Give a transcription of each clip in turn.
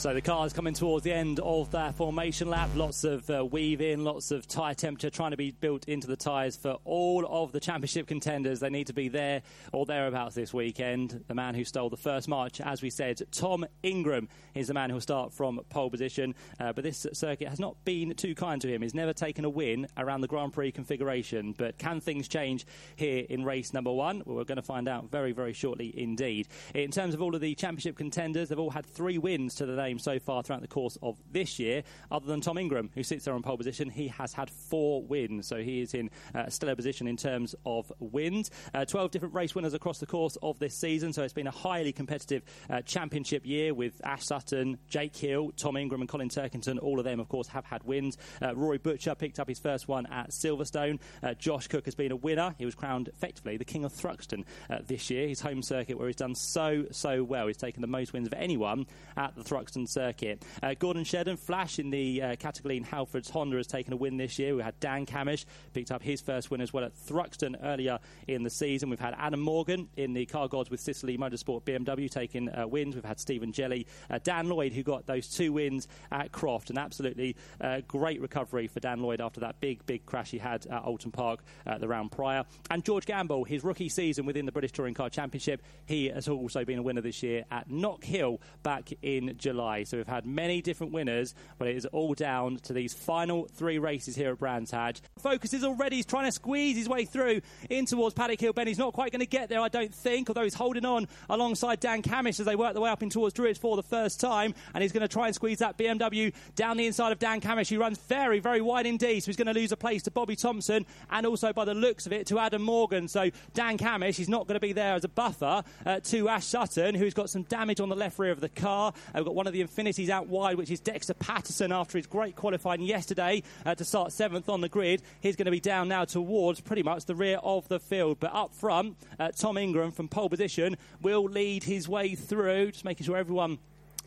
So the car's coming towards the end of their formation lap. Lots of uh, weave in, lots of tyre temperature trying to be built into the tyres for all of the championship contenders. They need to be there or thereabouts this weekend. The man who stole the first march, as we said, Tom Ingram, is the man who'll start from pole position. Uh, but this circuit has not been too kind to him. He's never taken a win around the Grand Prix configuration. But can things change here in race number one? Well, we're going to find out very, very shortly indeed. In terms of all of the championship contenders, they've all had three wins to the name so far throughout the course of this year. Other than Tom Ingram, who sits there on pole position, he has had four wins, so he is in uh, stellar position in terms of wins. Uh, 12 different race winners across the course of this season, so it's been a highly competitive uh, championship year with Ash Sutton, Jake Hill, Tom Ingram, and Colin Turkington. All of them, of course, have had wins. Uh, Rory Butcher picked up his first one at Silverstone. Uh, Josh Cook has been a winner. He was crowned effectively the King of Thruxton uh, this year, his home circuit, where he's done so, so well. He's taken the most wins of anyone at the Thruxton circuit. Uh, Gordon Shedden, Flash in the uh, Cataclean Halfords Honda, has taken a win this year. We had Dan Cammish picked up his first win as well at Thruxton earlier in the season. We've had Adam Morgan in the Car Gods with Ciceley Motorsport BMW taking uh, wins. We've had Stephen Jelley, uh, Dan Lloyd, who got those two wins at Croft. An absolutely uh, great recovery for Dan Lloyd after that big, big crash he had at Oulton Park the round prior. And George Gamble, his rookie season within the British Touring Car Championship, he has also been a winner this year at Knock Hill back in July. So we've had many different winners, but it is all down to these final three races here at Brands Hatch. Focus is already he's trying to squeeze his way through in towards Paddock Hill Bend. He's not quite going to get there, I don't think, although he's holding on alongside Dan Cammish as they work their way up in towards Druids for the first time. And he's going to try and squeeze that BMW down the inside of Dan Cammish. He runs very, very wide indeed, so he's going to lose a place to Bobby Thompson and also by the looks of it to Adam Morgan. So Dan Cammish, he's not going to be there as a buffer uh, to Ash Sutton, who's got some damage on the left rear of the car. Uh, we've got one of the Infinities out wide, which is Dexter Patterson after his great qualifying yesterday uh, to start seventh on the grid. He's going to be down now towards pretty much the rear of the field. But up front, uh, Tom Ingram from pole position will lead his way through, just making sure everyone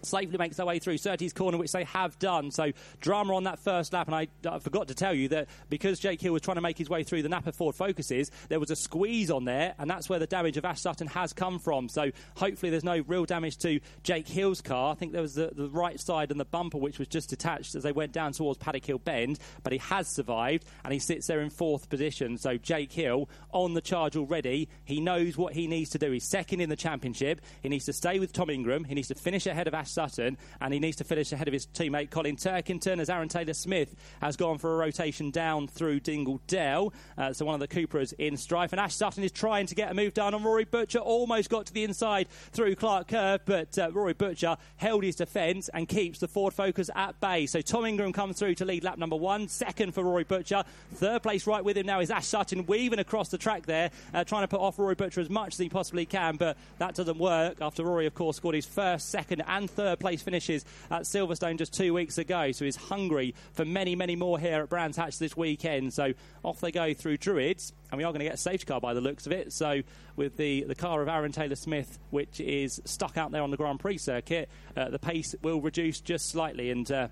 safely makes their way through Surtees corner, which they have done. So drama on that first lap, and I, I, forgot to tell you that because Jake Hill was trying to make his way through the Napa Ford Focuses, there was a squeeze on there, and that's where the damage of Ash Sutton has come from. So hopefully there's no real damage to Jake Hill's car. I think there was the, the right side and the bumper which was just detached as they went down towards Paddock Hill Bend, but he has survived, and he sits there in fourth position. So Jake Hill on the charge already. He knows what he needs to do. He's second in the championship. He needs to stay with Tom Ingram. He needs to finish ahead of Ash Sutton, and he needs to finish ahead of his teammate Colin Turkington as Aron Taylor Smith has gone for a rotation down through Dingle Dell. Uh, so one of the Cupras in strife, and Ash Sutton is trying to get a move down on Rory Butcher. Almost got to the inside through Clark Curve, but uh, Rory Butcher held his defence and keeps the Ford Focus at bay. So Tom Ingram comes through to lead lap number one, second for Rory Butcher. Third place right with him now is Ash Sutton weaving across the track there, uh, trying to put off Rory Butcher as much as he possibly can, but that doesn't work after Rory, of course, scored his first, second, and third place finishes at Silverstone just two weeks ago. So he's hungry for many, many more here at Brands Hatch this weekend. So off they go through Druids, and we are going to get a safety car by the looks of it. So with the, the car of Aron Taylor Smith, which is stuck out there on the Grand Prix circuit, uh, the pace will reduce just slightly and. Uh,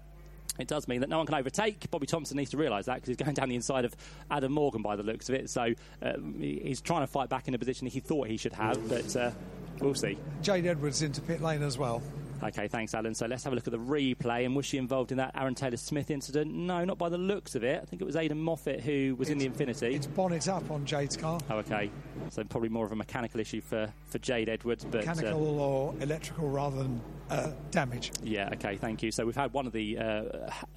it does mean that no one can overtake. Bobby Thompson needs to realise that because he's going down the inside of Adam Morgan by the looks of it. So uh, he's trying to fight back in a position he thought he should have, but uh, we'll see. Jade Edwards into pit lane as well. Okay, thanks, Alan. So let's have a look at the replay. And was she involved in that Aron Taylor Smith incident? No, not by the looks of it. I think it was Aiden Moffat who was it's, in the Infiniti. It's bonnet up on Jade's car. Oh, okay. So probably more of a mechanical issue for, for Jade Edwards. But, mechanical uh, or electrical rather than uh, damage. Yeah, okay, thank you. So we've had one of the uh,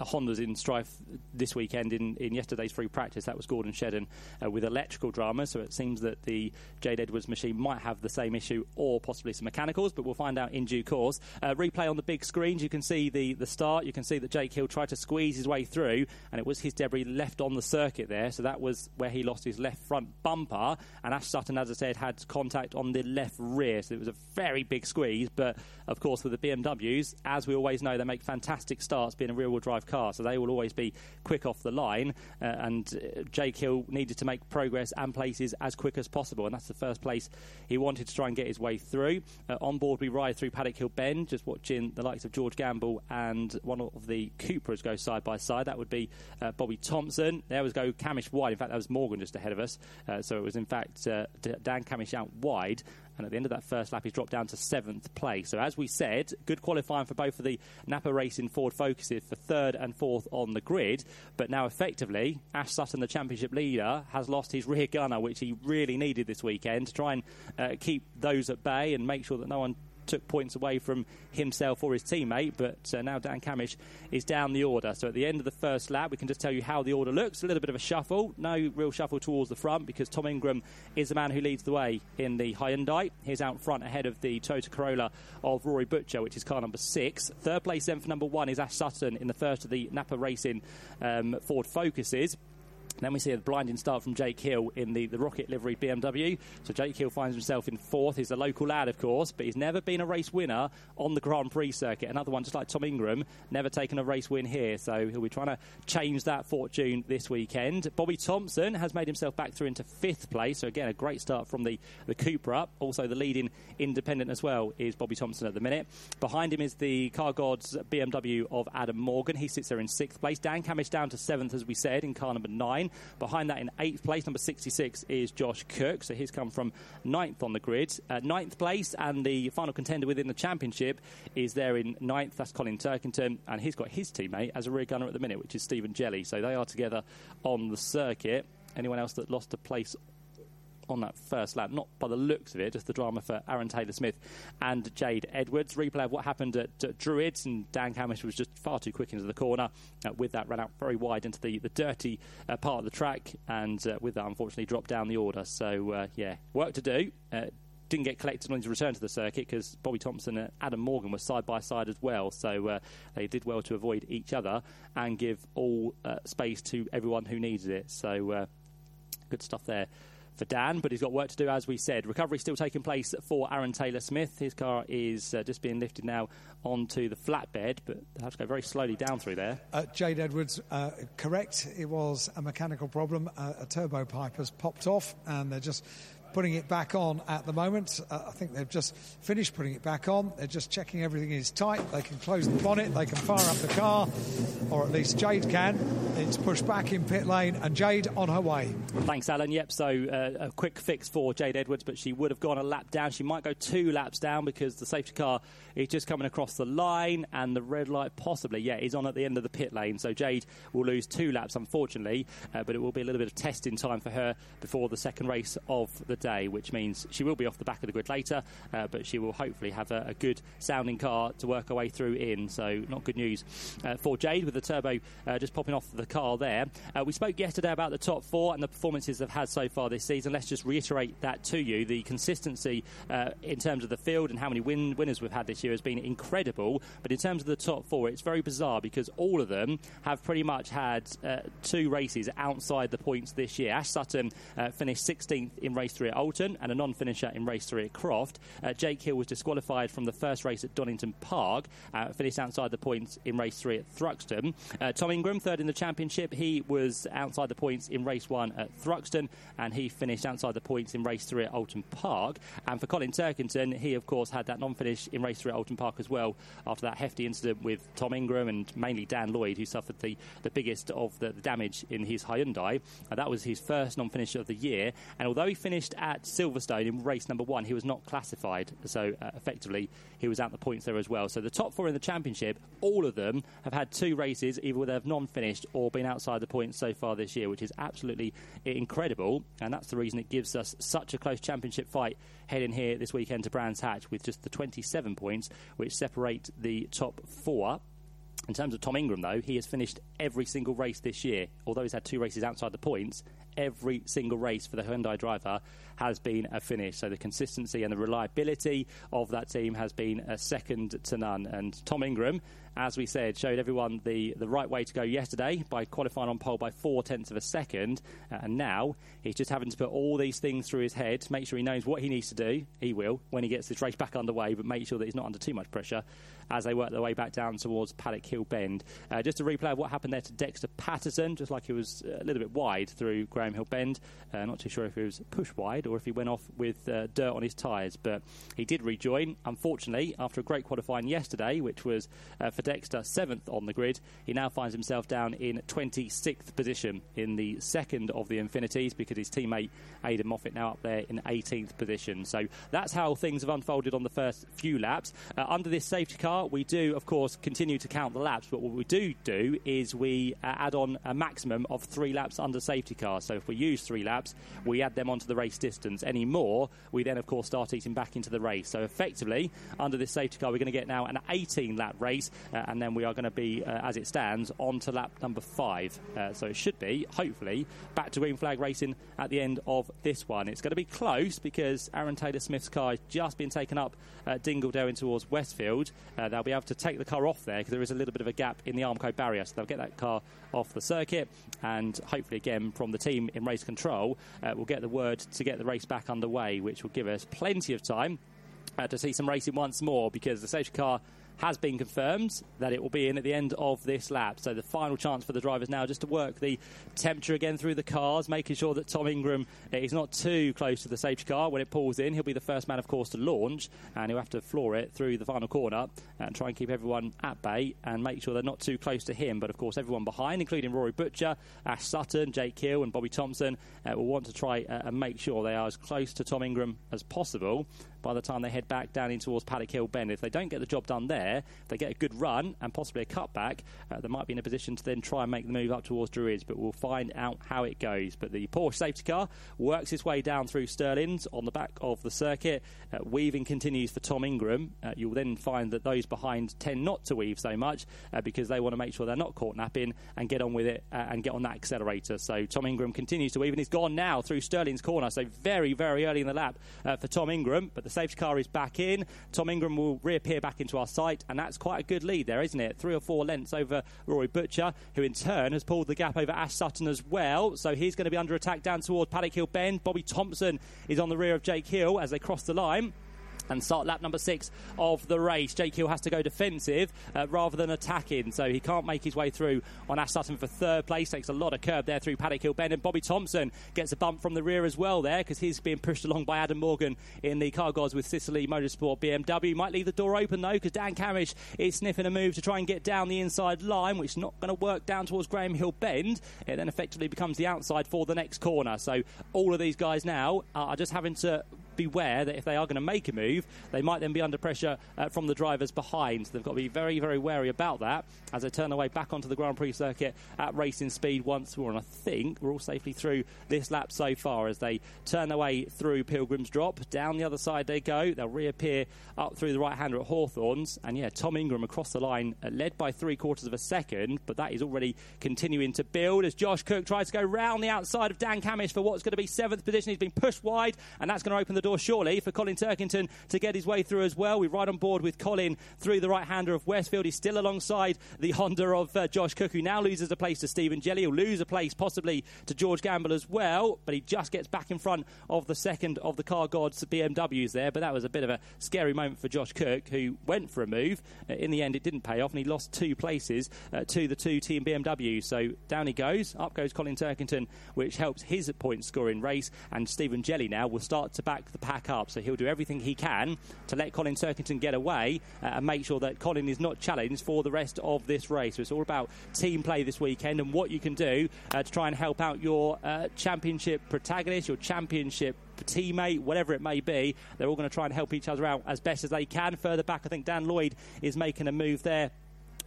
Hondas in strife this weekend in, in yesterday's free practice. That was Gordon Shedden uh, with electrical drama. So it seems that the Jade Edwards machine might have the same issue or possibly some mechanicals, but we'll find out in due course. Uh, replay on the big screens, you can see the, the start. You can see that Jake Hill tried to squeeze his way through, and it was his debris left on the circuit there. So that was where he lost his left front bumper. And Ash Sutton, as I said, had contact on the left rear. So it was a very big squeeze. But of course, with the BMWs, as we always know, they make fantastic starts being a rear wheel drive car. So they will always be quick off the line. Uh, and uh, Jake Hill needed to make progress and places as quick as possible. And that's the first place he wanted to try and get his way through. Uh, on board, we ride through Paddock Hill Bend, just watching the likes of George Gamble and one of the Cupras go side by side. That would be uh, Bobby Thompson. There was go Cammish wide. In fact, that was Morgan just ahead of us. Uh, so it was, in fact, uh, Dan Cammish out wide and at the end of that first lap, he's dropped down to seventh place. So, as we said, good qualifying for both of the Napa Racing Ford Focuses for third and fourth on the grid. But now, effectively, Ash Sutton, the championship leader, has lost his rear gunner, which he really needed this weekend to try and uh, keep those at bay and make sure that no one took points away from himself or his teammate, but uh, now Dan Cammish is down the order. So at the end of the first lap, we can just tell you how the order looks. A little bit of a shuffle, no real shuffle towards the front because Tom Ingram is the man who leads the way in the Hyundai. He's out front ahead of the Toyota Corolla of Rory Butcher, which is car number six. Third place then for number one is Ash Sutton in the first of the Napa Racing um, Ford Focuses. Then we see a blinding start from Jake Hill in the, the ROKiT livery BMW. So Jake Hill finds himself in fourth. He's a local lad, of course, but he's never been a race winner on the Grand Prix circuit. Another one, just like Tom Ingram, never taken a race win here. So he'll be trying to change that fortune this weekend. Bobby Thompson has made himself back through into fifth place. So again, a great start from the, the Cupra. Also, the leading independent as well is Bobby Thompson at the minute. Behind him is the Car Gods BMW of Adam Morgan. He sits there in sixth place. Dan Cammish down to seventh, as we said, in car number nine. Behind that, in eighth place, number 66 is Josh Cook. So he's come from ninth on the grid. Uh, ninth place, and the final contender within the championship is there in ninth. That's Colin Turkington, and he's got his teammate as a rear gunner at the minute, which is Stephen Jelley. So they are together on the circuit. Anyone else that lost a place on that first lap. Not by the looks of it, just the drama for Aron Taylor Smith and Jade Edwards. Replay of what happened at, at Druids, and Dan Cammish was just far too quick into the corner. Uh, with that, ran out very wide into the, the dirty uh, part of the track, and uh, with that, unfortunately, dropped down the order. So, uh, yeah, work to do uh, didn't get collected on his return to the circuit because Bobby Thompson and Adam Morgan were side by side as well. So uh, they did well to avoid each other and give all uh, space to everyone who needed it. So uh, good stuff there for Dan, but he's got work to do, as we said. Recovery still taking place for Aron Taylor Smith. His car is uh, just being lifted now onto the flatbed, but they have to go very slowly down through there. Uh, Jade Edwards, uh, correct. It was a mechanical problem. Uh, a turbo pipe has popped off, and they're just putting it back on at the moment. Uh, I think they've just finished putting it back on. They're just checking everything is tight. They can close the bonnet, they can fire up the car, or at least Jade can. It's pushed back in pit lane, and Jade on her way. Thanks, Alan. Yep, so uh, a quick fix for Jade Edwards, but she would have gone a lap down. She might go two laps down because the safety car is just coming across the line, and the red light possibly, yeah, is on at the end of the pit lane. So Jade will lose two laps, unfortunately, uh, but it will be a little bit of testing time for her before the second race of the day, which means she will be off the back of the grid later, uh, but she will hopefully have a, a, good sounding car to work her way through in. So, not good news uh, for Jade with the turbo uh, just popping off the car there. Uh, we spoke yesterday about the top four and the performances they've had so far this season. Let's just reiterate that to you. The consistency uh, in terms of the field and how many win- winners we've had this year has been incredible. But in terms of the top four, it's very bizarre because all of them have pretty much had uh, two races outside the points this year. Ash Sutton finished 16th in race three at Oulton and a non-finisher in race three at Croft. Uh, Jake Hill was disqualified from the first race at Donington Park, uh, finished outside the points in race three at Thruxton. Uh, Tom Ingram, third in the championship, he was outside the points in race one at Thruxton, and he finished outside the points in race three at Oulton Park. And for Colin Turkington, he of course had that non-finish in race three at Park as well after that hefty incident with Tom Ingram and mainly Dan Lloyd, who suffered the, the biggest of the, the damage in his Hyundai. Uh, that was his first non-finish of the year, and although he finished at Silverstone in race number one, he was not classified. So uh, effectively, he was out the points there as well. So the top four in the championship, all of them have had two races, either where they've non finished or been outside the points so far this year, which is absolutely incredible. And that's the reason it gives us such a close championship fight heading here this weekend to Brands Hatch with just the 27 points, which separate the top four. In terms of Tom Ingram, though, he has finished every single race this year. Although he's had two races outside the points, every single race for the Hyundai driver has been a finish. So the consistency and the reliability of that team has been a second to none. And Tom Ingram, as we said, showed everyone the, the right way to go yesterday by qualifying on pole by four tenths of a second. Uh, and now he's just having to put all these things through his head to make sure he knows what he needs to do. He will when he gets this race back underway, but make sure that he's not under too much pressure as they work their way back down towards Paddock Hill Bend. Uh, just a replay of what happened there to Dexter Patterson, just like he was a little bit wide through Graham Hill Bend. Uh, not too sure if he was pushed wide or if he went off with uh, dirt on his tyres, but he did rejoin. Unfortunately, after a great qualifying yesterday, which was uh, for Dexter, seventh on the grid. He now finds himself down in 26th position in the second of the Infinities because his teammate Aiden Moffat now up there in 18th position. So that's how things have unfolded on the first few laps. Uh, under this safety car, we do, of course, continue to count the laps, but what we do do is we uh, add on a maximum of three laps under safety car. So if we use three laps, we add them onto the race distance. Any more, we then, of course, start eating back into the race. So effectively, under this safety car, we're going to get now an 18 lap race, uh, and then we are going to be, uh, as it stands, on to lap number five. Uh, so it should be, hopefully, back to green flag racing at the end of this one. It's going to be close because Aron Taylor Smith's car has just been taken up at Dingle in towards Westfield. Uh, they'll be able to take the car off there because there is a little bit of a gap in the Armco barrier, so they'll get that car off the circuit, and hopefully, again, from the team in race control, uh, we'll get the word to get the race back underway, which will give us plenty of time uh, to see some racing once more because the safety car has been confirmed that it will be in at the end of this lap. So the final chance for the drivers now just to work the temperature again through the cars, making sure that Tom Ingram is not too close to the safety car when it pulls in. He'll be the first man, of course, to launch, and he'll have to floor it through the final corner and try and keep everyone at bay and make sure they're not too close to him. But of course, everyone behind, including Rory Butcher, Ash Sutton, Jake Hill, and Bobby Thompson, uh, will want to try uh, and make sure they are as close to Tom Ingram as possible by the time they head back down in towards Paddock Hill Bend. If they don't get the job done there, they get a good run and possibly a cutback, uh, they might be in a position to then try and make the move up towards Druids. But we'll find out how it goes. But the Porsche safety car works its way down through Stirlings on the back of the circuit. Uh, weaving continues for Tom Ingram. Uh, you'll then find that those behind tend not to weave so much uh, because they want to make sure they're not caught napping and get on with it uh, and get on that accelerator. So Tom Ingram continues to weave and he's gone now through Stirling's corner. So very, very early in the lap uh, for Tom Ingram. But the safety car is back in. Tom Ingram will reappear back into our sight, and that's quite a good lead there, isn't it? Three or four lengths over Rory Butcher, who in turn has pulled the gap over Ash Sutton as well. So he's going to be under attack down toward Paddock Hill Bend. Bobby Thompson is on the rear of Jake Hill as they cross the line and start lap number six of the race. Jake Hill has to go defensive uh, rather than attacking, so he can't make his way through on Ash Sutton for third place. Takes a lot of curb there through Paddock Hill Bend, and Bobby Thompson gets a bump from the rear as well there because he's being pushed along by Adam Morgan in the car gods with Ciceley Motorsport BMW. Might leave the door open though because Dan Cammish is sniffing a move to try and get down the inside line, which is not going to work down towards Graham Hill Bend. It then effectively becomes the outside for the next corner. So all of these guys now are just having to beware that if they are going to make a move, they might then be under pressure uh, from the drivers behind. They've got to be very, very wary about that as they turn their way back onto the Grand Prix circuit at racing speed once more. And I think we're all safely through this lap so far as they turn their way through Pilgrim's Drop. Down the other side they go. They'll reappear up through the right hander at Hawthorns. And yeah, Tom Ingram across the line, uh, led by three quarters of a second, but that is already continuing to build as Josh Cook tries to go round the outside of Dan Cammish for what's going to be seventh position. He's been pushed wide, and that's going to open the door surely for Colin Turkington to get his way through as well. We're right on board with Colin through the right hander of Westfield. He's still alongside the Honda of uh, Josh Cook, who now loses a place to Stephen Jelley. He'll lose a place possibly to George Gamble as well, but he just gets back in front of the second of the car gods the BMWs there. But that was a bit of a scary moment for Josh Cook, who went for a move. Uh, in the end, it didn't pay off, and he lost two places uh, to the two team BMWs. So down he goes. Up goes Colin Turkington, which helps his point scoring race. And Stephen Jelley now will start to back the pack up. So he'll do everything he can to let Colin Turkington get away uh, and make sure that Colin is not challenged for the rest of this race. So it's all about team play this weekend and what you can do uh, to try and help out your uh, championship protagonist, your championship teammate, whatever it may be. They're all going to try and help each other out as best as they can. Further back, I think Dan Lloyd is making a move there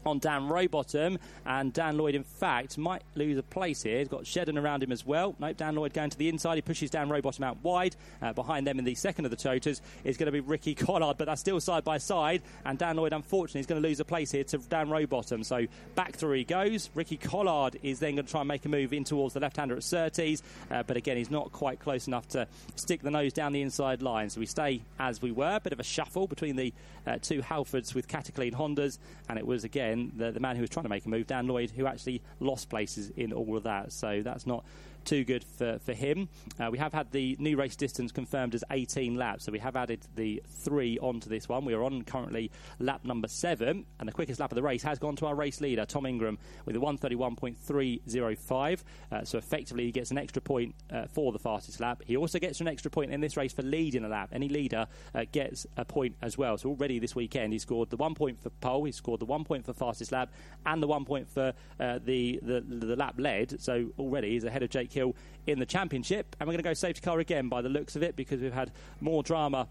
on Dan Rowbottom, and Dan Lloyd, in fact, might lose a place here. He's got Shedden around him as well. Nope, Dan Lloyd going to the inside. He pushes Dan Rowbottom out wide. Uh, behind them in the second of the Toyotas is going to be Ricky Collard, but that's still side by side. And Dan Lloyd, unfortunately, is going to lose a place here to Dan Rowbottom. So back through he goes. Ricky Collard is then going to try and make a move in towards the left hander at Surtees, uh, but again, he's not quite close enough to stick the nose down the inside line. So we stay as we were. A Bit of a shuffle between the uh, two Halfords with Cataclean Hondas, and it was again the, the man who was trying to make a move, Dan Lloyd, who actually lost places in all of that. So that's not too good for, for him. Uh, we have had the new race distance confirmed as 18 laps, so we have added the three onto this one. We are on currently lap number seven, and the quickest lap of the race has gone to our race leader, Tom Ingram, with a 131.305. Uh, so effectively, he gets an extra point uh, for the fastest lap. He also gets an extra point in this race for leading a lap. Any leader uh, gets a point as well. So already this weekend, he scored the one point for pole, he scored the one point for fastest lap, and the one point for uh, the, the, the lap led. So already he's ahead of Jake Hill in the championship. And we're going to go safety car again by the looks of it because we've had more drama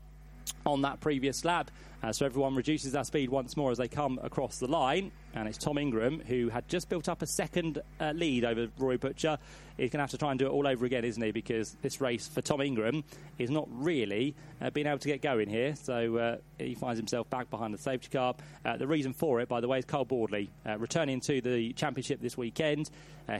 on that previous lap. Uh, so everyone reduces their speed once more as they come across the line. And it's Tom Ingram, who had just built up a second uh, lead over Rory Butcher. He's going to have to try and do it all over again, isn't he? Because this race for Tom Ingram is not really uh, being able to get going here. So uh, he finds himself back behind the safety car. Uh, the reason for it, by the way, is Carl Boardley uh, returning to the championship this weekend.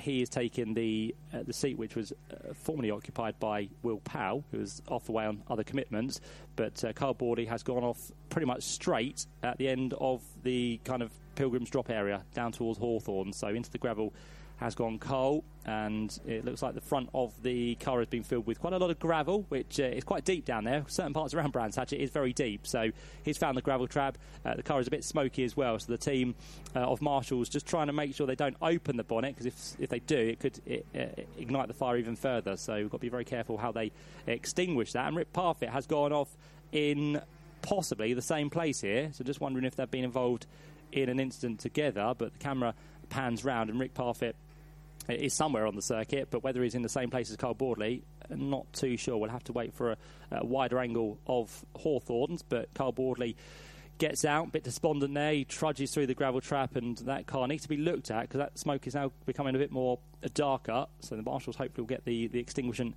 he is taking the the seat which was formerly occupied by Will Powell, who was off away on other commitments. But Carl Boardley has gone off pretty much straight at the end of the kind of Pilgrim's Drop area down towards Hawthorn. So into the gravel has gone Carl, and it looks like the front of the car has been filled with quite a lot of gravel, which uh, is quite deep down there. Certain parts around Brands Hatch it is very deep, so he's found the gravel trap. Uh, the car is a bit smoky as well, so the team uh, of marshals just trying to make sure they don't open the bonnet because if if they do, it could it, uh, ignite the fire even further. So we've got to be very careful how they extinguish that. And Rick Parfitt has gone off in possibly the same place here, so just wondering if they've been involved in an incident together, but the camera pans round and Rick Parfitt is somewhere on the circuit, but whether he's in the same place as Carl Boardley, not too sure. We'll have to wait for a, a wider angle of Hawthorns, but Carl Boardley gets out, a bit despondent there. He trudges through the gravel trap, and that car needs to be looked at because that smoke is now becoming a bit more darker. So the marshals hopefully will get the, the extinguishant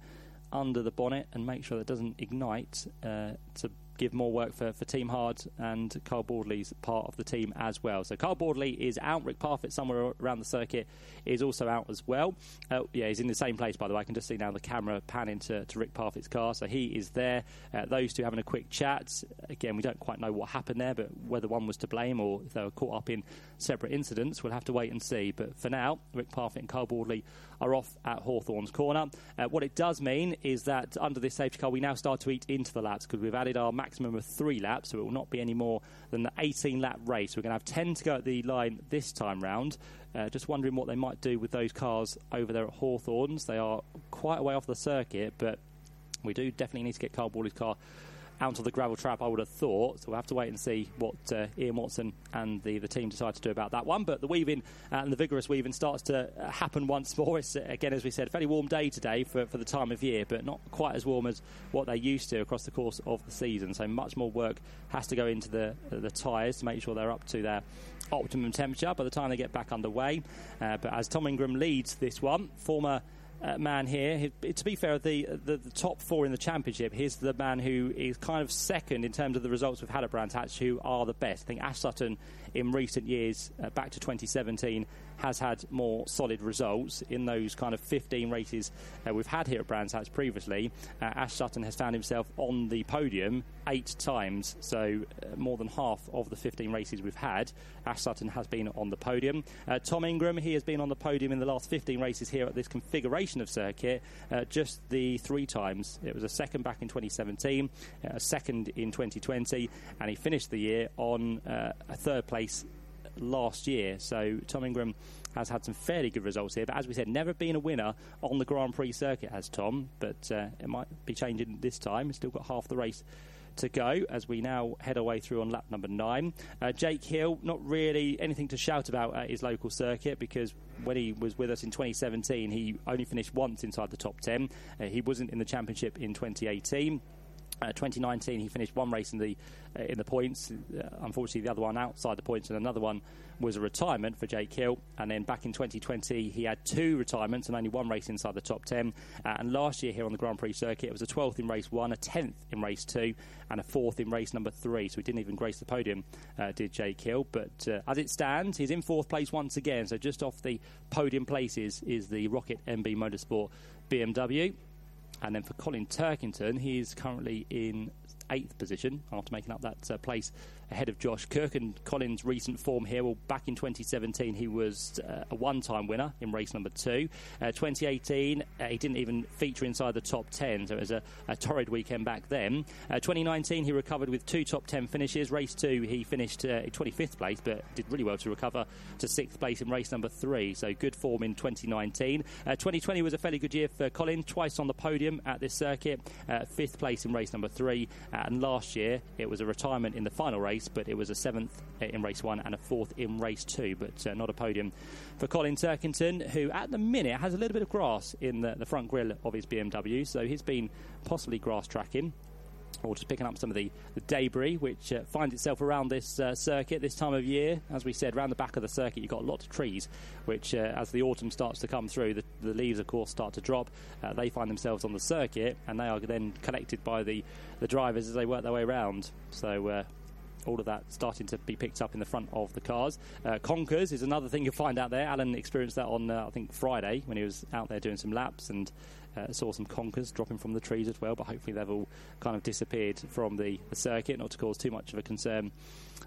under the bonnet and make sure that it doesn't ignite uh, to give more work for, for Team Hard and Carl Boardley's part of the team as well. So Carl Boardley is out. Rick Parfitt, somewhere around the circuit, is also out as well. Uh, yeah, he's in the same place, by the way. I can just see now the camera panning to, to Rick Parfitt's car. So he is there. Uh, those two having a quick chat. Again, we don't quite know what happened there, but whether one was to blame or if they were caught up in separate incidents, we'll have to wait and see. But for now, Rick Parfitt and Carl Boardley are off at Hawthorn's corner. Uh, what it does mean is that under this safety car, we now start to eat into the laps because we've added our maximum of three laps, so it will not be any more than the 18 lap race. We're going to have 10 to go at the line this time round. Uh, just wondering what they might do with those cars over there at Hawthorns. They are quite a way off the circuit, but we do definitely need to get Carl Boardley's car out of the gravel trap, I would have thought. So we'll have to wait and see what uh, Ian Watson and the, the team decide to do about that one. But the weaving uh, and the vigorous weaving starts to uh, happen once more. It's, uh, again, as we said, a fairly warm day today for, for the time of year, but not quite as warm as what they used to across the course of the season. So much more work has to go into the, the tyres to make sure they're up to their optimum temperature by the time they get back underway. Uh, but as Tom Ingram leads this one, former uh, man here. He, to be fair, the, the, the top four in the championship, he's the man who is kind of second in terms of the results we've had at Brands Hatch, who are the best. I think Ash Sutton in recent years, uh, back to 2017, has had more solid results in those kind of 15 races uh, we've had here at Brands Hatch previously. Uh, Ash Sutton has found himself on the podium eight times, so uh, more than half of the 15 races we've had. Ash Sutton has been on the podium. Uh, Tom Ingram, he has been on the podium in the last 15 races here at this configuration of circuit, uh, just the three times. It was a second back in 2017, uh, a second in 2020, and he finished the year on a third place last year. So Tom Ingram has had some fairly good results here. But as we said, never been a winner on the Grand Prix circuit has Tom. But uh, it might be changing this time. Still got half the race to go as we now head our way through on lap number nine. Uh, Jake Hill, not really anything to shout about at his local circuit because when he was with us in 2017, he only finished once inside the top 10. Uh, he wasn't in the championship in 2018. Uh, 2019, he finished one race in the in the points. Uh, unfortunately, the other one outside the points, and another one was a retirement for Jake Hill. And then back in 2020, he had two retirements and only one race inside the top 10. Uh, and last year here on the Grand Prix circuit, it was a 12th in race one, a 10th in race two, and a fourth in race number three. So he didn't even grace the podium, uh, did Jake Hill. But uh, as it stands, he's in fourth place once again. So just off the podium places is the ROKiT MB Motorsport BMW. And then for Colin Turkington, he's currently in eighth position after making up that uh, place ahead of Josh Cook. And Colin's recent form here, well, back in 2017, he was uh, a one time winner in race number two. Uh, 2018, uh, he didn't even feature inside the top 10, so it was a, a torrid weekend back then. Uh, 2019, he recovered with two top 10 finishes. Race two, he finished in 25th place, but did really well to recover to sixth place in race number three. So good form in 2019. 2020 was a fairly good year for Collins, twice on the podium at this circuit, fifth place in race number three. And last year, it was a retirement in the final race but it was a seventh in race one and a fourth in race two, but uh, not a podium for Colin Turkington, who at the minute has a little bit of grass in the, the front grille of his BMW, so he's been possibly grass tracking or just picking up some of the, the debris which uh, finds itself around this uh, circuit this time of year. As we said, around the back of the circuit, you've got lots of trees, which, uh, as the autumn starts to come through, the, the leaves, of course, start to drop. Uh, they find themselves on the circuit, and they are then collected by the, the drivers as they work their way around. So, uh, all of that starting to be picked up in the front of the cars. Uh, conkers is another thing you'll find out there. Alan experienced that on, uh, I think, Friday when he was out there doing some laps and uh, saw some conkers dropping from the trees as well, but hopefully they've all kind of disappeared from the, the circuit, not to cause too much of a concern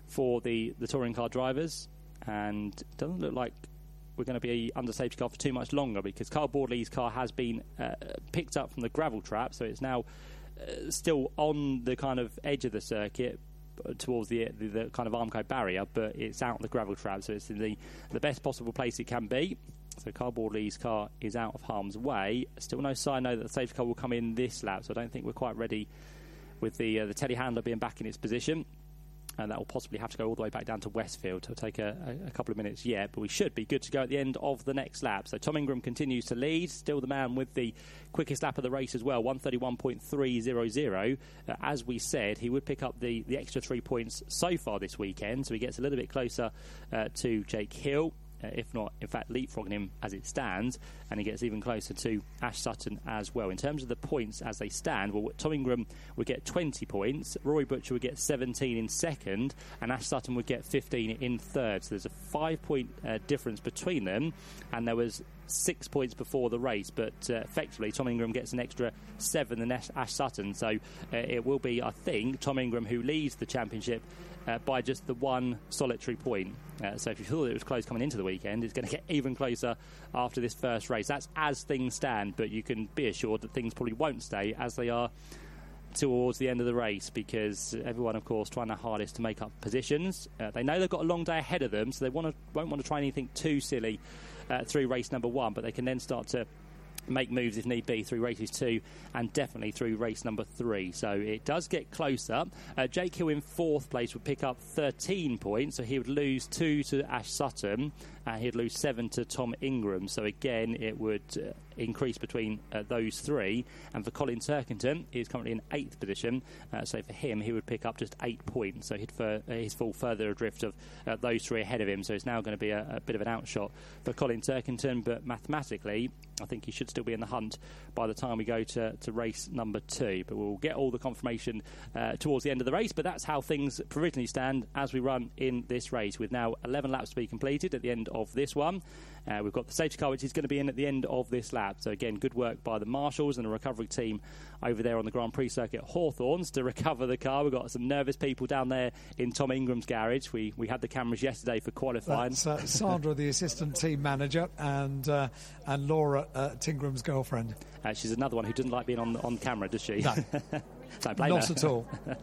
for the, the touring car drivers. And it doesn't look like we're going to be under safety car for too much longer because Carl Boardley's car has been uh, picked up from the gravel trap, so it's now uh, still on the kind of edge of the circuit, towards the, the, the kind of Armco barrier, but it's out the gravel trap, so it's in the, the best possible place it can be. So Carl Boardley's car is out of harm's way. Still no sign though that the safety car will come in this lap, so I don't think we're quite ready with the uh, the telehandler being back in its position and that will possibly have to go all the way back down to Westfield. It'll take a, a, couple of minutes yet, but we should be good to go at the end of the next lap. So Tom Ingram continues to lead, still the man with the quickest lap of the race as well, 131.300. Uh, as we said, he would pick up the, the extra three points so far this weekend, so he gets a little bit closer uh, to Jake Hill uh, if not, in fact, leapfrogging him as it stands, and he gets even closer to Ash Sutton as well. In terms of the points as they stand, well, Tom Ingram would get 20 points, Rory Butcher would get 17 in second, and Ash Sutton would get 15 in third. So there's a five point uh, difference between them, and there was six points before the race, but uh, effectively Tom Ingram gets an extra seven than Ash, Ash Sutton. So uh, it will be, I think, Tom Ingram who leads the championship uh, by just the one solitary point. Uh, so if you thought it was close coming into the weekend, it's going to get even closer after this first race. That's as things stand, but you can be assured that things probably won't stay as they are towards the end of the race because everyone, of course, trying their hardest to make up positions. Uh, they know they've got a long day ahead of them, so they want to, won't want to try anything too silly uh, through race number one, but they can then start to make moves if need be through races two and definitely through race number three. So it does get closer. Uh, Jake Hill in fourth place would pick up 13 points, so he would lose two to Ash Sutton and he'd lose seven to Tom Ingram. So again, it would uh, increase between uh, those three. And for Colin Turkington, he's currently in eighth position. Uh, so for him, he would pick up just eight points. So he'd, for, uh, he'd fall further adrift of uh, those three ahead of him. So it's now going to be a, a, bit of an outshot for Colin Turkington. But mathematically, I think he should still be in the hunt by the time we go to, to race number two. But we'll get all the confirmation uh, towards the end of the race. But that's how things provisionally stand as we run in this race, with now 11 laps to be completed at the end of this one. Uh, we've got the safety car, which is going to be in at the end of this lap. So, again, good work by the marshals and the recovery team over there on the Grand Prix circuit Hawthorns to recover the car. We've got some nervous people down there in Tom Ingram's garage. We, we had the cameras yesterday for qualifying. That's uh, Sandra, the assistant team manager, and, uh, and Laura, uh, Tingram's girlfriend. Uh, she's another one who doesn't like being on, on camera, does she? No. Don't blame Not her. at all.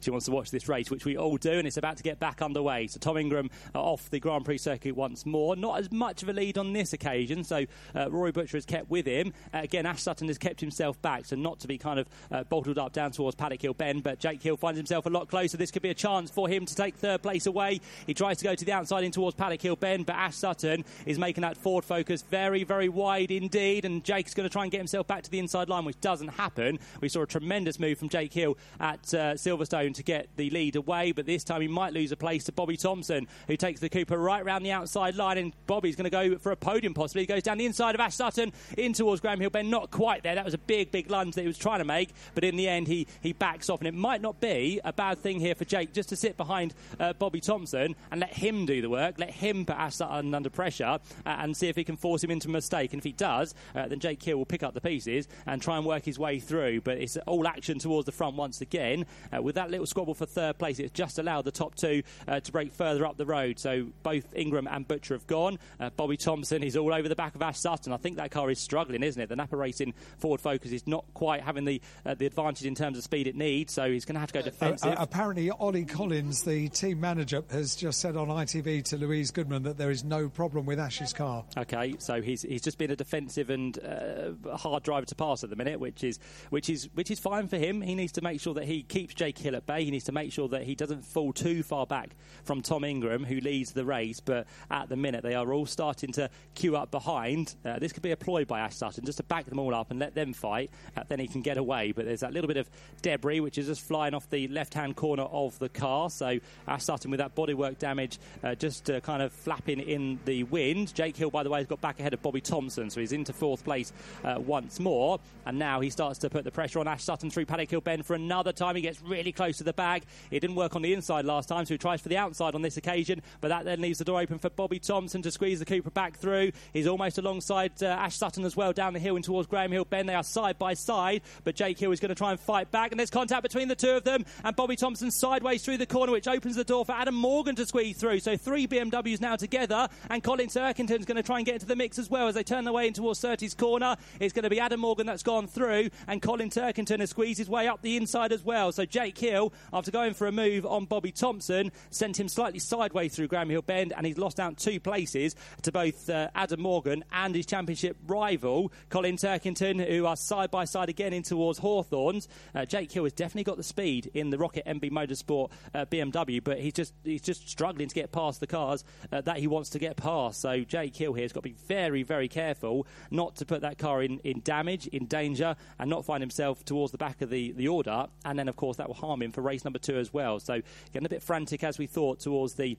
she wants to watch this race, which we all do, and it's about to get back underway. So Tom Ingram uh, off the Grand Prix circuit once more. Not as much of a lead on this occasion, so uh, Rory Butcher has kept with him. Uh, again, Ash Sutton has kept himself back, so not to be kind of uh, bottled up down towards Paddock Hill Bend, but Jake Hill finds himself a lot closer. This could be a chance for him to take third place away. He tries to go to the outside in towards Paddock Hill Bend, but Ash Sutton is making that Ford Focus very, very wide indeed, and Jake's going to try and get himself back to the inside line, which doesn't happen. We saw a tremendous move from Jake Hill at uh, Silverstone to get the lead away, but this time he might lose a place to Bobby Thompson, who takes the Cupra right round the outside line, and Bobby's going to go for a podium possibly. He goes down the inside of Ash Sutton in towards Graham Hill Bend, not quite there. That was a big, big lunge that he was trying to make, but in the end he, he backs off, and it might not be a bad thing here for Jake just to sit behind uh, Bobby Thompson and let him do the work, let him put Ash Sutton under pressure, uh, and see if he can force him into a mistake. And if he does, uh, then Jake Hill will pick up the pieces and try and work his way through. But it's all action towards towards the front once again. Uh, with that little squabble for third place, it's just allowed the top two uh, to break further up the road. So both Ingram and Butcher have gone. Uh, Bobby Thompson is all over the back of Ash Sutton. I think that car is struggling, isn't it? The Napa Racing Ford Focus is not quite having the uh, the advantage in terms of speed it needs, so he's going to have to go defensive. apparently, Ollie Collins, the team manager, has just said on ITV to Louise Goodman that there is no problem with Ash's car. Okay, so he's he's just been a defensive and uh, hard driver to pass at the minute, which is which is which is fine for him. He needs to make sure that he keeps Jake Hill at bay. He needs to make sure that he doesn't fall too far back from Tom Ingram, who leads the race. But at the minute, they are all starting to queue up behind. Uh, this could be a ploy by Ash Sutton just to back them all up and let them fight. Uh, then he can get away. But there's that little bit of debris which is just flying off the left-hand corner of the car. So Ash Sutton with that bodywork damage, uh, just uh, kind of flapping in the wind. Jake Hill, by the way, has got back ahead of Bobby Thompson, so he's into fourth place uh, once more. And now he starts to put the pressure on Ash Sutton through Paddock Hill Bend for another time. He gets really close to the bag. It didn't work on the inside last time, so he tries for the outside on this occasion. But that then leaves the door open for Bobby Thompson to squeeze the Cupra back through. He's almost alongside uh, Ash Sutton as well down the hill and towards Graham Hill Bend. They are side by side, but Jake Hill is going to try and fight back. And there's contact between the two of them. And Bobby Thompson sideways through the corner, which opens the door for Adam Morgan to squeeze through. So three BMWs now together. And Colin Turkington's going to try and get into the mix as well as they turn their way in towards Surtees corner. It's going to be Adam Morgan that's gone through. And Colin Turkington has squeezed his way up the inside as well. So Jake Hill, after going for a move on Bobby Thompson, sent him slightly sideways through Graham Hill Bend. And he's lost out two places to both uh, Adam Morgan and his championship rival, Colin Turkington, who are side by side again in towards Hawthorns. Uh, Jake Hill has definitely got the speed in the ROKiT MB Motorsport uh, BMW, but he's just he's just struggling to get past the cars uh, that he wants to get past. So Jake Hill here has got to be very, very careful not to put that car in, in damage, in danger, and not find himself towards the back of the, the order. And then, of course, that will harm him for race number two as well. So getting a bit frantic as we thought towards the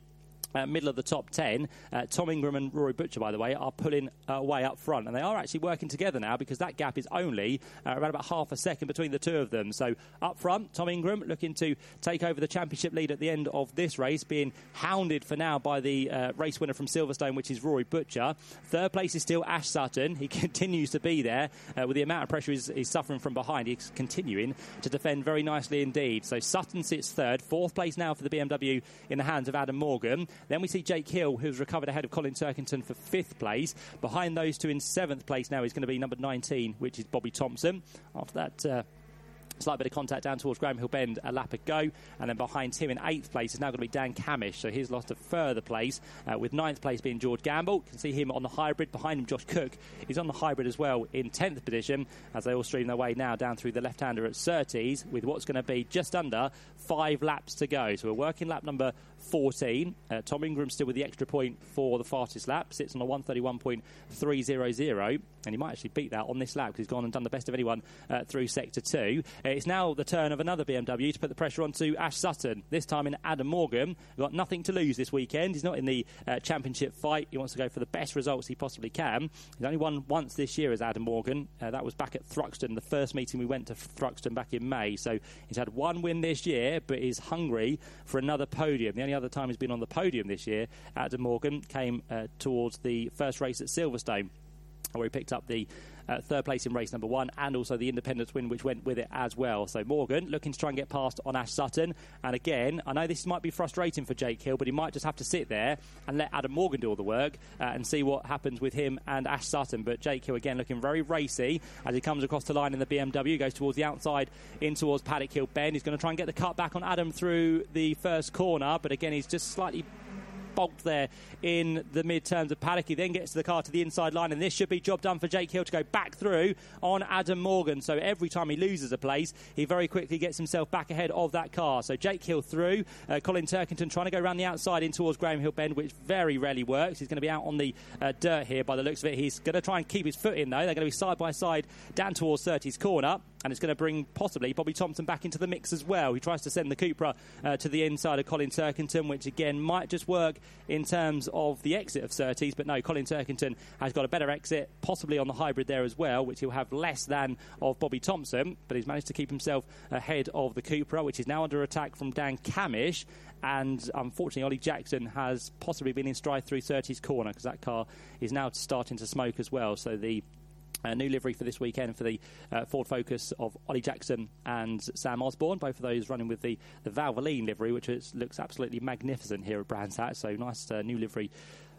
uh, middle of the top 10. Uh, Tom Ingram and Rory Butcher, by the way, are pulling uh, way up front. And they are actually working together now because that gap is only uh, around about half a second between the two of them. So up front, Tom Ingram looking to take over the championship lead at the end of this race, being hounded for now by the uh, race winner from Silverstone, which is Rory Butcher. Third place is still Ash Sutton. He continues to be there uh, with the amount of pressure he's, he's suffering from behind. He's continuing to defend very nicely indeed. So Sutton sits third. Fourth place now for the BMW in the hands of Adam Morgan. Then we see Jake Hill, who's recovered ahead of Colin Turkington for fifth place. Behind those two in seventh place now is going to be number 19, which is Bobby Thompson. After that. Uh, Slight bit of contact down towards Graham Hill Bend, a lap ago. And then behind him in eighth place is now going to be Dan Cammish. So he's lost a further place, uh, with ninth place being George Gamble. You can see him on the hybrid. Behind him, Josh Cook is on the hybrid as well in 10th position as they all stream their way now down through the left hander at Surtees with what's going to be just under five laps to go. So we're working lap number 14. Uh, Tom Ingram still with the extra point for the fastest lap, sits on a 131.300, and he might actually beat that on this lap because he's gone and done the best of anyone uh, through sector two. Uh, it's now the turn of another BMW to put the pressure onto Ash Sutton, this time in Adam Morgan. Got nothing to lose this weekend. He's not in the uh, championship fight. He wants to go for the best results he possibly can. He's only won once this year as Adam Morgan. Uh, that was back at Thruxton, the first meeting we went to Thruxton back in May. So he's had one win this year, but he's hungry for another podium. The only other time he's been on the podium this year, Adam Morgan came uh, towards the first race at Silverstone where he picked up the uh, third place in race number one and also the independence win which went with it as well. So Morgan looking to try and get past on Ash Sutton. And again, I know this might be frustrating for Jake Hill, but he might just have to sit there and let Adam Morgan do all the work uh, and see what happens with him and Ash Sutton. But Jake Hill again looking very racy as he comes across the line in the BMW, goes towards the outside in towards Paddock Hill Bend. He's going to try and get the cut back on Adam through the first corner, but again, he's just slightly bogged there in the mid terms of Paddock. He then gets to the car to the inside line, and this should be job done for Jake Hill to go back through on Adam Morgan. So every time he loses a place, he very quickly gets himself back ahead of that car. So Jake Hill through, uh, Colin Turkington trying to go around the outside in towards Graham Hill Bend, which very rarely works. He's going to be out on the uh, dirt here by the looks of it. He's going to try and keep his foot in though. They're going to be side by side down towards Surtees corner and it's going to bring possibly Bobby Thompson back into the mix as well. He tries to send the Cupra uh, to the inside of Colin Turkington, which again might just work in terms of the exit of Surtees, but no, Colin Turkington has got a better exit, possibly on the hybrid there as well, which he'll have less than of Bobby Thompson, but he's managed to keep himself ahead of the Cupra, which is now under attack from Dan Cammish. And unfortunately, Ollie Jackson has possibly been in stride through Surtees corner because that car is now starting to smoke as well. So the A new livery for this weekend for the uh, Ford Focus of Ollie Jackson and Sam Osborne. Both of those running with the, the Valvoline livery, which is, looks absolutely magnificent here at Brands Hatch. So nice uh, new livery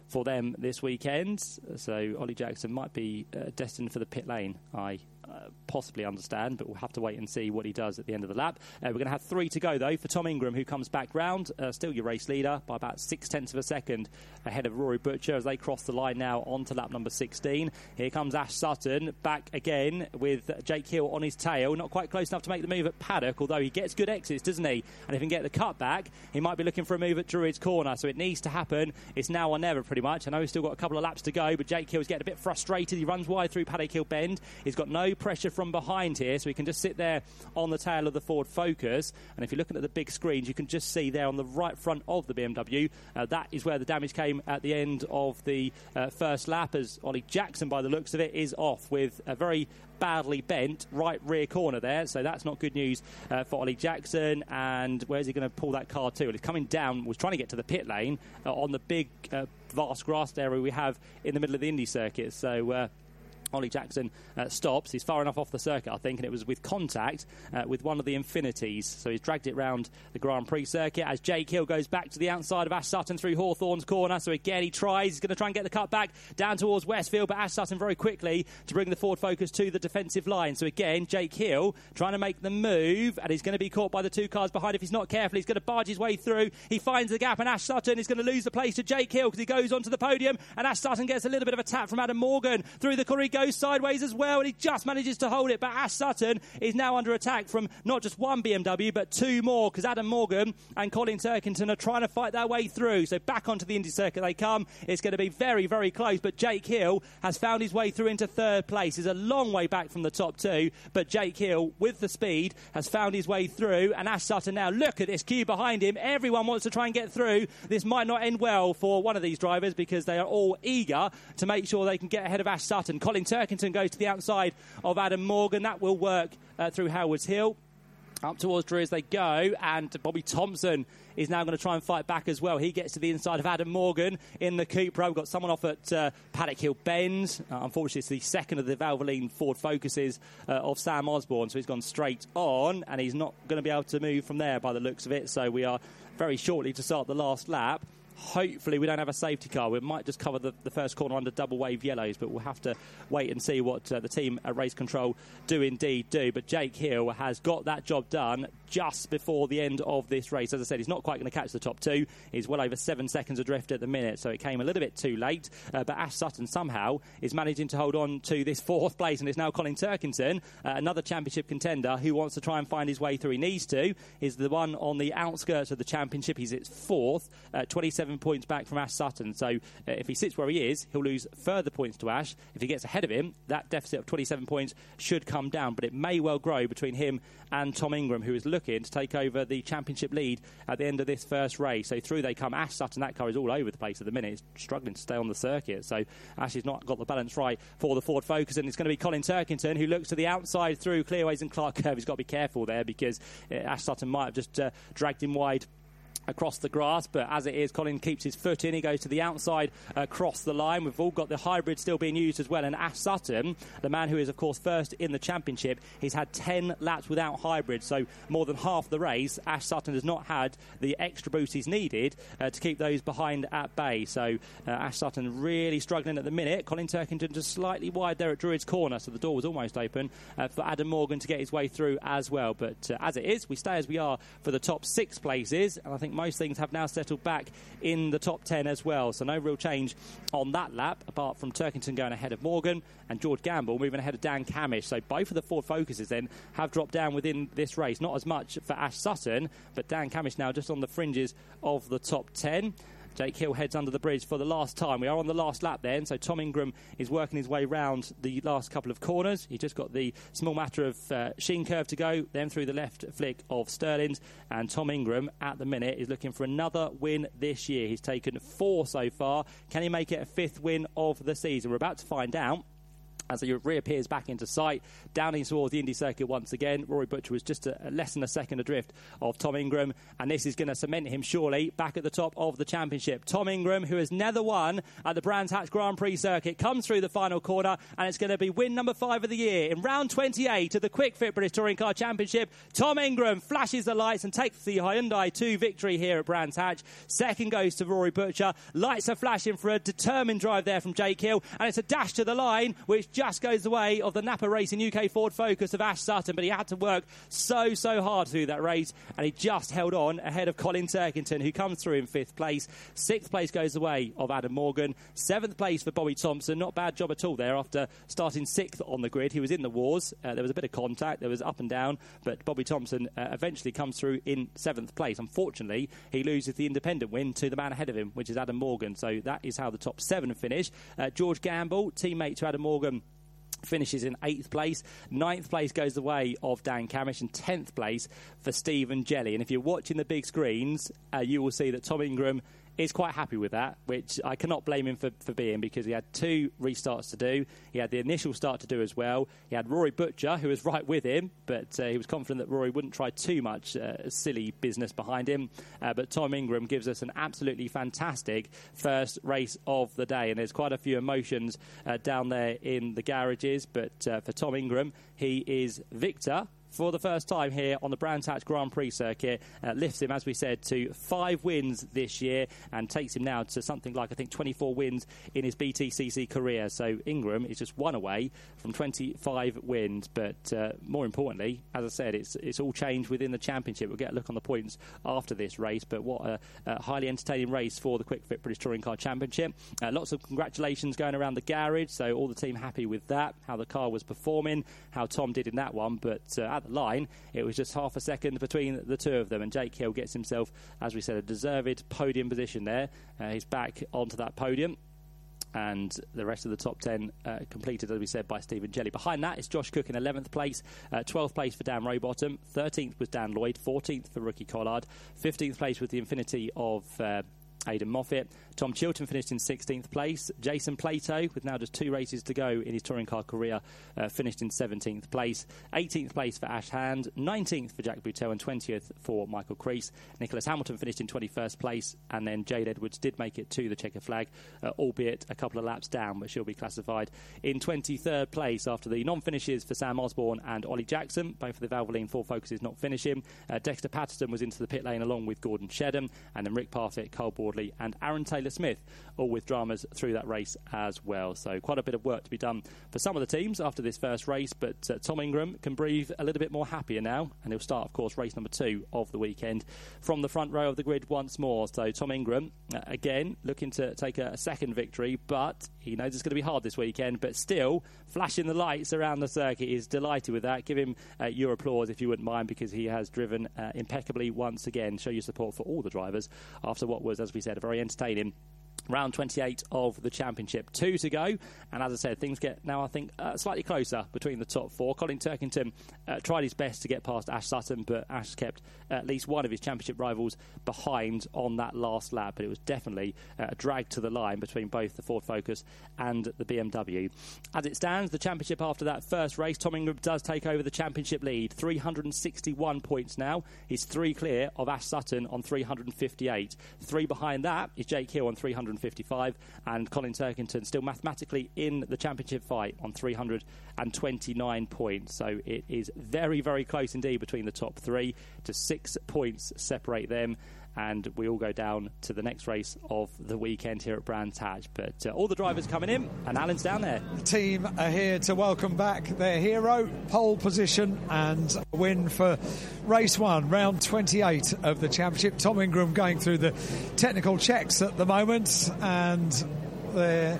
for them this weekend. So Ollie Jackson might be uh, destined for the pit lane, I uh, possibly understand, but we'll have to wait and see what he does at the end of the lap. Uh, we're going to have three to go, though, for Tom Ingram, who comes back round, uh, still your race leader, by about six tenths of a second ahead of Rory Butcher as they cross the line now onto lap number 16. Here comes Ash Sutton back again with Jake Hill on his tail. Not quite close enough to make the move at Paddock, although he gets good exits, doesn't he? And if he can get the cut back, he might be looking for a move at Druid's corner. So it needs to happen. It's now or never, pretty much. I know he's still got a couple of laps to go, but Jake Hill's getting a bit frustrated. He runs wide through Paddock Hill Bend. He's got no pressure from behind here, so he can just sit there on the tail of the Ford Focus. And if you're looking at the big screens, you can just see there on the right front of the BMW, uh, that is where the damage came at the end of the uh, first lap, as Ollie Jackson, by the looks of it, is off with a very badly bent right rear corner there. So that's not good news uh, for Ollie Jackson. And where's he going to pull that car to? Well, he's coming down, was trying to get to the pit lane uh, on the big, uh, vast grass area we have in the middle of the Indy circuit. So uh, Ollie Jackson uh, stops. He's far enough off the circuit, I think, and it was with contact uh, with one of the Infinitis. So he's dragged it round the Grand Prix circuit as Jake Hill goes back to the outside of Ash Sutton through Hawthorn's corner. So again, he tries. He's going to try and get the cut back down towards Westfield, but Ash Sutton very quickly to bring the Ford Focus to the defensive line. So again, Jake Hill trying to make the move, and he's going to be caught by the two cars behind. If he's not careful, he's going to barge his way through. He finds the gap, and Ash Sutton is going to lose the place to Jake Hill because he goes onto the podium, and Ash Sutton gets a little bit of a tap from Adam Morgan through the corner. Goes sideways as well well, and he just manages to hold it. But Ash Sutton is now under attack from not just one BMW, but two more, because Adam Morgan and Colin Turkington are trying to fight their way through. So back onto the Indy circuit they come. It's going to be very, very close. But Jake Hill has found his way through into third place. He's a long way back from the top two, but Jake Hill, with the speed, has found his way through. And Ash Sutton now, look at this queue behind him. Everyone wants to try and get through. This might not end well for one of these drivers because they are all eager to make sure they can get ahead of Ash Sutton. Colin Turkington goes to the outside of Adam Morgan. That will work uh, through Howards Hill. Up towards Drew as they go, and Bobby Thompson is now going to try and fight back as well. He gets to the inside of Adam Morgan in the Cupra. We've got someone off at uh, Paddock Hill Bend. Uh, unfortunately, it's the second of the Valvoline Ford Focuses uh, of Sam Osborne, so he's gone straight on, and he's not going to be able to move from there by the looks of it. So we are very shortly to start the last lap hopefully we don't have a safety car. We might just cover the, the first corner under double wave yellows, but we'll have to wait and see what uh, the team at Race Control do indeed do. But Jake Hill has got that job done just before the end of this race. As I said, he's not quite going to catch the top two. He's well over seven seconds adrift at the minute, so it came a little bit too late. Uh, but Ash Sutton somehow is managing to hold on to this fourth place, and it's now Colin Turkington, uh, another championship contender who wants to try and find his way through. He needs to. Is the one on the outskirts of the championship. He's its fourth, uh, 27 seven points back from Ash Sutton. So uh, if he sits where he is, he'll lose further points to Ash. If he gets ahead of him, that deficit of 27 points should come down, but it may well grow between him and Tom Ingram, who is looking to take over the championship lead at the end of this first race. So through they come. Ash Sutton, that car is all over the place at the minute. It's struggling to stay on the circuit. So Ash has not got the balance right for the Ford Focus, and it's going to be Colin Turkington who looks to the outside through clearways and Clark Curve. He's got to be careful there because uh, Ash Sutton might have just uh, dragged him wide across the grass, but as it is, Colin keeps his foot in. He goes to the outside across the line. We've all got the hybrid still being used as well. And Ash Sutton, the man who is, of course, first in the championship, he's had 10 laps without hybrid, so more than half the race. Ash Sutton has not had the extra boost he's needed uh, to keep those behind at bay. So uh, Ash Sutton really struggling at the minute. Colin Turkington just slightly wide there at Druid's corner, so the door was almost open uh, for Adam Morgan to get his way through as well. But uh, as it is, we stay as we are for the top six places, and I think most things have now settled back in the top 10 as well. So no real change on that lap, apart from Turkington going ahead of Morgan and George Gamble moving ahead of Dan Cammish. So both of the Ford Focuses then have dropped down within this race. Not as much for Ash Sutton, but Dan Cammish now just on the fringes of the top 10. Jake Hill heads under the bridge for the last time. We are on the last lap then, so Tom Ingram is working his way round the last couple of corners. He just got the small matter of uh, Sheene curve to go, then through the left flick of Stirling's. And Tom Ingram, at the minute, is looking for another win this year. He's taken four so far. Can he make it a fifth win of the season? We're about to find out as he reappears back into sight, down towards the Indy circuit once again. Rory Butcher was just a, a less than a second adrift of Tom Ingram, and this is going to cement him surely back at the top of the championship. Tom Ingram, who has never won at the Brands Hatch Grand Prix circuit, comes through the final corner, and it's going to be win number five of the year in round 28 of the Kwik Fit British Touring Car Championship. Tom Ingram flashes the lights and takes the Hyundai 2 victory here at Brands Hatch. Second goes to Rory Butcher. Lights are flashing for a determined drive there from Jake Hill, and it's a dash to the line, which just just goes the way of the Napa Racing UK Ford Focus of Ash Sutton, but he had to work so, so hard through that race, and he just held on ahead of Colin Turkington, who comes through in fifth place. Sixth place goes the way of Adam Morgan. Seventh place for Bobby Thompson. Not bad job at all there after starting sixth on the grid. He was in the wars. Uh, there was a bit of contact. There was up and down, but Bobby Thompson uh, eventually comes through in seventh place. Unfortunately, he loses the independent win to the man ahead of him, which is Adam Morgan. So that is how the top seven finish. Uh, George Gamble, teammate to Adam Morgan, finishes in eighth place. Ninth place goes the way of Dan Cammish, and tenth place for Stephen Jelley. And if you're watching the big screens, uh, you will see that Tom Ingram is quite happy with that, which I cannot blame him for, for being because he had two restarts to do. He had the initial start to do as well. He had Rory Butcher, who was right with him, but uh, he was confident that Rory wouldn't try too much uh, silly business behind him. Uh, but Tom Ingram gives us an absolutely fantastic first race of the day, and there's quite a few emotions uh, down there in the garages. But uh, for Tom Ingram, he is victor for the first time here on the Brands Hatch Grand Prix circuit. Uh, lifts him, as we said, to five wins this year and takes him now to something like, I think, 24 wins in his BTCC career. So Ingram is just one away from 25 wins. But uh, more importantly, as I said, it's, it's all changed within the championship. We'll get a look on the points after this race. But what a, a highly entertaining race for the Kwik Fit British Touring Car Championship. Uh, lots of congratulations going around the garage. So all the team happy with that, how the car was performing, how Tom did in that one. But uh, line, it was just half a second between the two of them. And Jake Hill gets himself, as we said, a deserved podium position there. Uh, he's back onto that podium and the rest of the top 10 uh, completed, as we said, by Stephen Jelley. Behind that is Josh Cook in 11th place, uh, 12th place for Dan Rowbottom, 13th was Dan Lloyd, 14th for Ricky Collard, 15th place with the Infiniti of uh, Aiden Moffat, Tom Chilton finished in 16th place. Jason Plato, with now just two races to go in his touring car career, uh, finished in 17th place. 18th place for Ash Hand, 19th for Jack Butel, and 20th for Michael Crees. Nicholas Hamilton finished in 21st place, and then Jade Edwards did make it to the checker flag, uh, albeit a couple of laps down, but she'll be classified in 23rd place after the non finishes for Sam Osborne and Ollie Jackson, both of the Valvoline Ford Focuses not finishing. Uh, Dexter Patterson was into the pit lane along with Gordon Shedden, and then Rick Parfitt, Carl Boardley, and Aron Taylor. Taylor Smith, all with dramas through that race as well. So quite a bit of work to be done for some of the teams after this first race. But uh, Tom Ingram can breathe a little bit more happier now, and he'll start, of course, race number two of the weekend from the front row of the grid once more. So Tom Ingram uh, again looking to take a, a second victory, but he knows it's going to be hard this weekend. But still flashing the lights around the circuit. He's delighted with that. Give him uh, your applause if you wouldn't mind, because he has driven uh, impeccably once again. Show your support for all the drivers after what was, as we said, a very entertaining round 28 of the championship. Two to go, and as I said, things get now, I think, uh, slightly closer between the top four. Colin Turkington uh, tried his best to get past Ash Sutton, but Ash kept at least one of his championship rivals behind on that last lap. But it was definitely uh, a drag to the line between both the Ford Focus and the BMW. As it stands, the championship after that first race, Tom Ingram does take over the championship lead. 361 points now. He's three clear of Ash Sutton on 358. Three behind that is Jake Hill on 300. 355, and Colin Turkington still mathematically in the championship fight on 329 points. So it is very, very close indeed between the top three. To six points separate them and we all go down to the next race of the weekend here at Brands Hatch. But uh, all the drivers coming in, and Alan's down there. The team are here to welcome back their hero, pole position, and win for race one, round 28 of the championship. Tom Ingram going through the technical checks at the moment, and they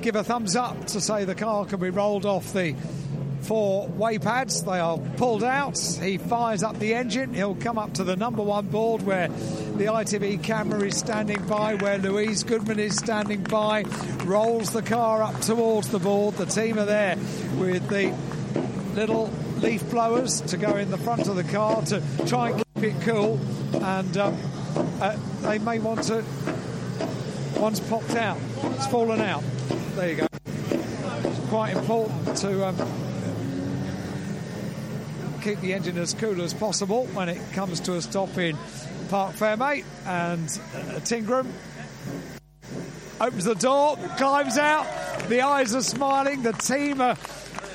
give a thumbs up to say the car can be rolled off the for weigh pads. They are pulled out. He fires up the engine. He'll come up to the number one board where the ITV camera is standing by, where Louise Goodman is standing by, rolls the car up towards the board. The team are there with the little leaf blowers to go in the front of the car to try and keep it cool. And um, uh, they may want to. One's popped out. It's fallen out. There you go. It's quite important to um, keep the engine as cool as possible when it comes to a stop in Parc Fermé. And uh, Tingram opens the door, climbs out. The eyes are smiling. The team are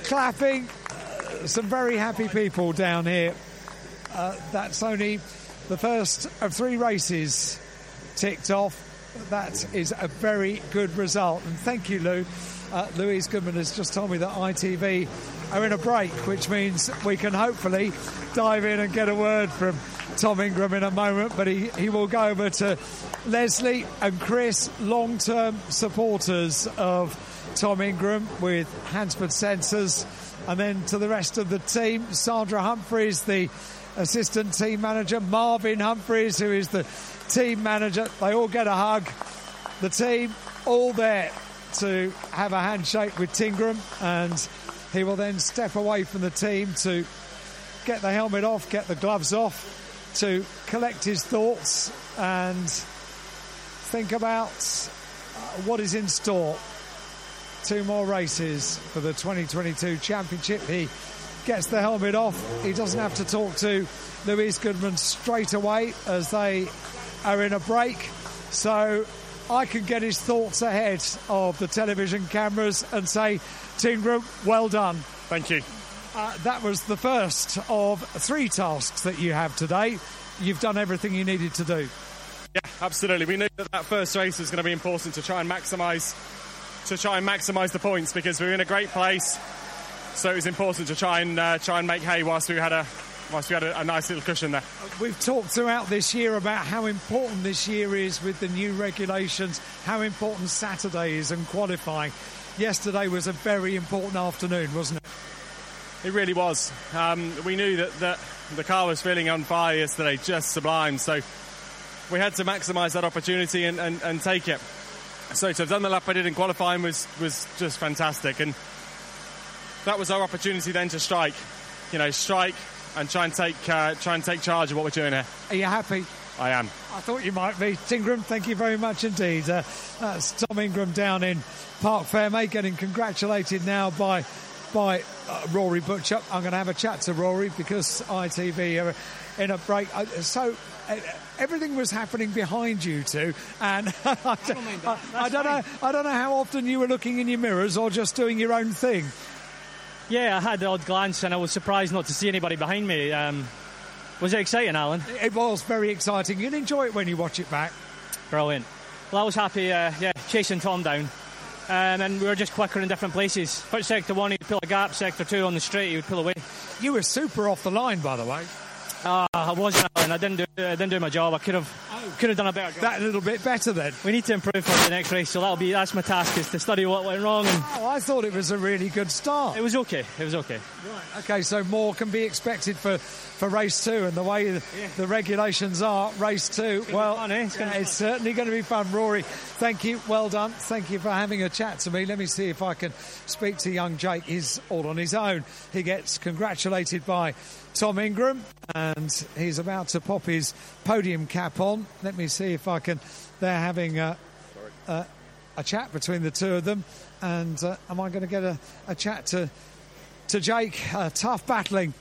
clapping. Some very happy people down here. Uh, that's only the first of three races ticked off. That is a very good result. And thank you, Lou. Uh, Louise Goodman has just told me that ITV are in a break, which means we can hopefully dive in and get a word from Tom Ingram in a moment. But he, he will go over to Leslie and Chris, long term supporters of Tom Ingram with Hansford Sensors. And then to the rest of the team, Sandra Humphreys, the assistant team manager, Marvin Humphreys, who is the team manager. They all get a hug. The team all there to have a handshake with Tingram, and he will then step away from the team to get the helmet off, get the gloves off, to collect his thoughts and think about uh, what is in store. Two more races for the 2022 championship. He gets the helmet off. He doesn't have to talk to Louise Goodman straight away as they are in a break. So I can get his thoughts ahead of the television cameras and say, Tingram, well done. Thank you. Uh, that was the first of three tasks that you have today. You've done everything you needed to do. Yeah, absolutely. We knew that that first race was going to be important to try and maximise to try and maximise the points because we were in a great place. So it was important to try and uh, try and make hay whilst we had a whilst we had a, a nice little cushion there. We've talked throughout this year about how important this year is with the new regulations, how important Saturday is and qualifying. Yesterday was a very important afternoon, wasn't it? It really was. Um, we knew that, that the car was feeling on fire yesterday, just sublime. So we had to maximise that opportunity and, and, and take it. So to have done the lap I did in qualifying was, was just fantastic. And that was our opportunity then to strike. You know, strike and try and take uh, try and take charge of what we're doing here. Are you happy? I am. I thought you might be. Ingram, thank you very much indeed. Uh, that's Tom Ingram down in Parc Fermé getting congratulated now by by uh, Rory Butcher. I'm going to have a chat to Rory because ITV are in a break. Uh, so uh, everything was happening behind you two, and I, don't, I, I don't know. I don't know how often you were looking in your mirrors or just doing your own thing. Yeah, I had the odd glance, and I was surprised not to see anybody behind me. Um, was it exciting, Alan? It was very exciting. You'll enjoy it when you watch it back. Brilliant. Well, I was happy, uh, yeah, chasing Tom down. Um, and we were just quicker in different places. First sector one, he'd pull a gap. Sector two, on the straight, he would pull away. You were super off the line, by the way. Ah, I wasn't, Alan. I didn't do, I didn't do my job. I could have, could have done a better job. That little bit better then. we need to improve for the next race, so that'll be that's my task is to study what went wrong. And Oh, I thought it was a really good start. it was okay. It was okay. Right. Okay, so more can be expected for, for race two, and the way the, the regulations are, race two. be well, fun, eh? It's gonna it's certainly going to be fun. Rory, thank you. Well done. Thank you for having a chat to me. Let me see if I can speak to young Jake. He's all on his own. He gets congratulated by Tom Ingram, and he's about to pop his podium cap on. Let me see if I can. They're having a, a, a chat between the two of them, and uh, am I going to get a, a chat to to Jake? Uh, tough battling.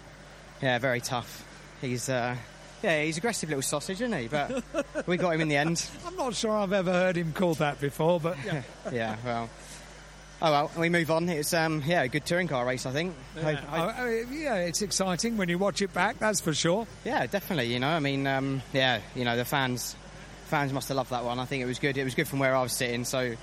Yeah, very tough. He's uh, yeah, he's aggressive little sausage, isn't he? But we got him in the end. I'm not sure I've ever heard him called that before, but yeah. Yeah, well. Oh well, we move on. It's um, yeah, a good touring car race, I think. Hope- Oh, hope- oh, yeah, it's exciting when you watch it back. That's for sure. yeah, definitely. You know, I mean, um, yeah, you know, the fans, fans must have loved that one. I think it was good. It was good from where I was sitting. So,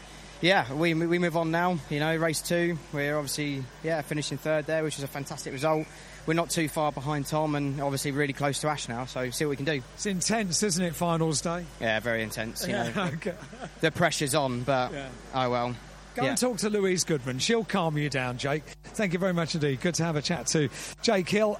yeah, we we move on now. You know, race two. We're obviously yeah finishing third there, which is a fantastic result. We're not too far behind Tom, and obviously really close to Ash now. So see what we can do. It's intense, isn't it? Finals day. Yeah, very intense. You know, okay. the pressure's on, but Yeah. oh well. Go Yeah. and talk to Louise Goodman. She'll calm you down, Jake. Thank you very much indeed. Good to have a chat to Jake Hill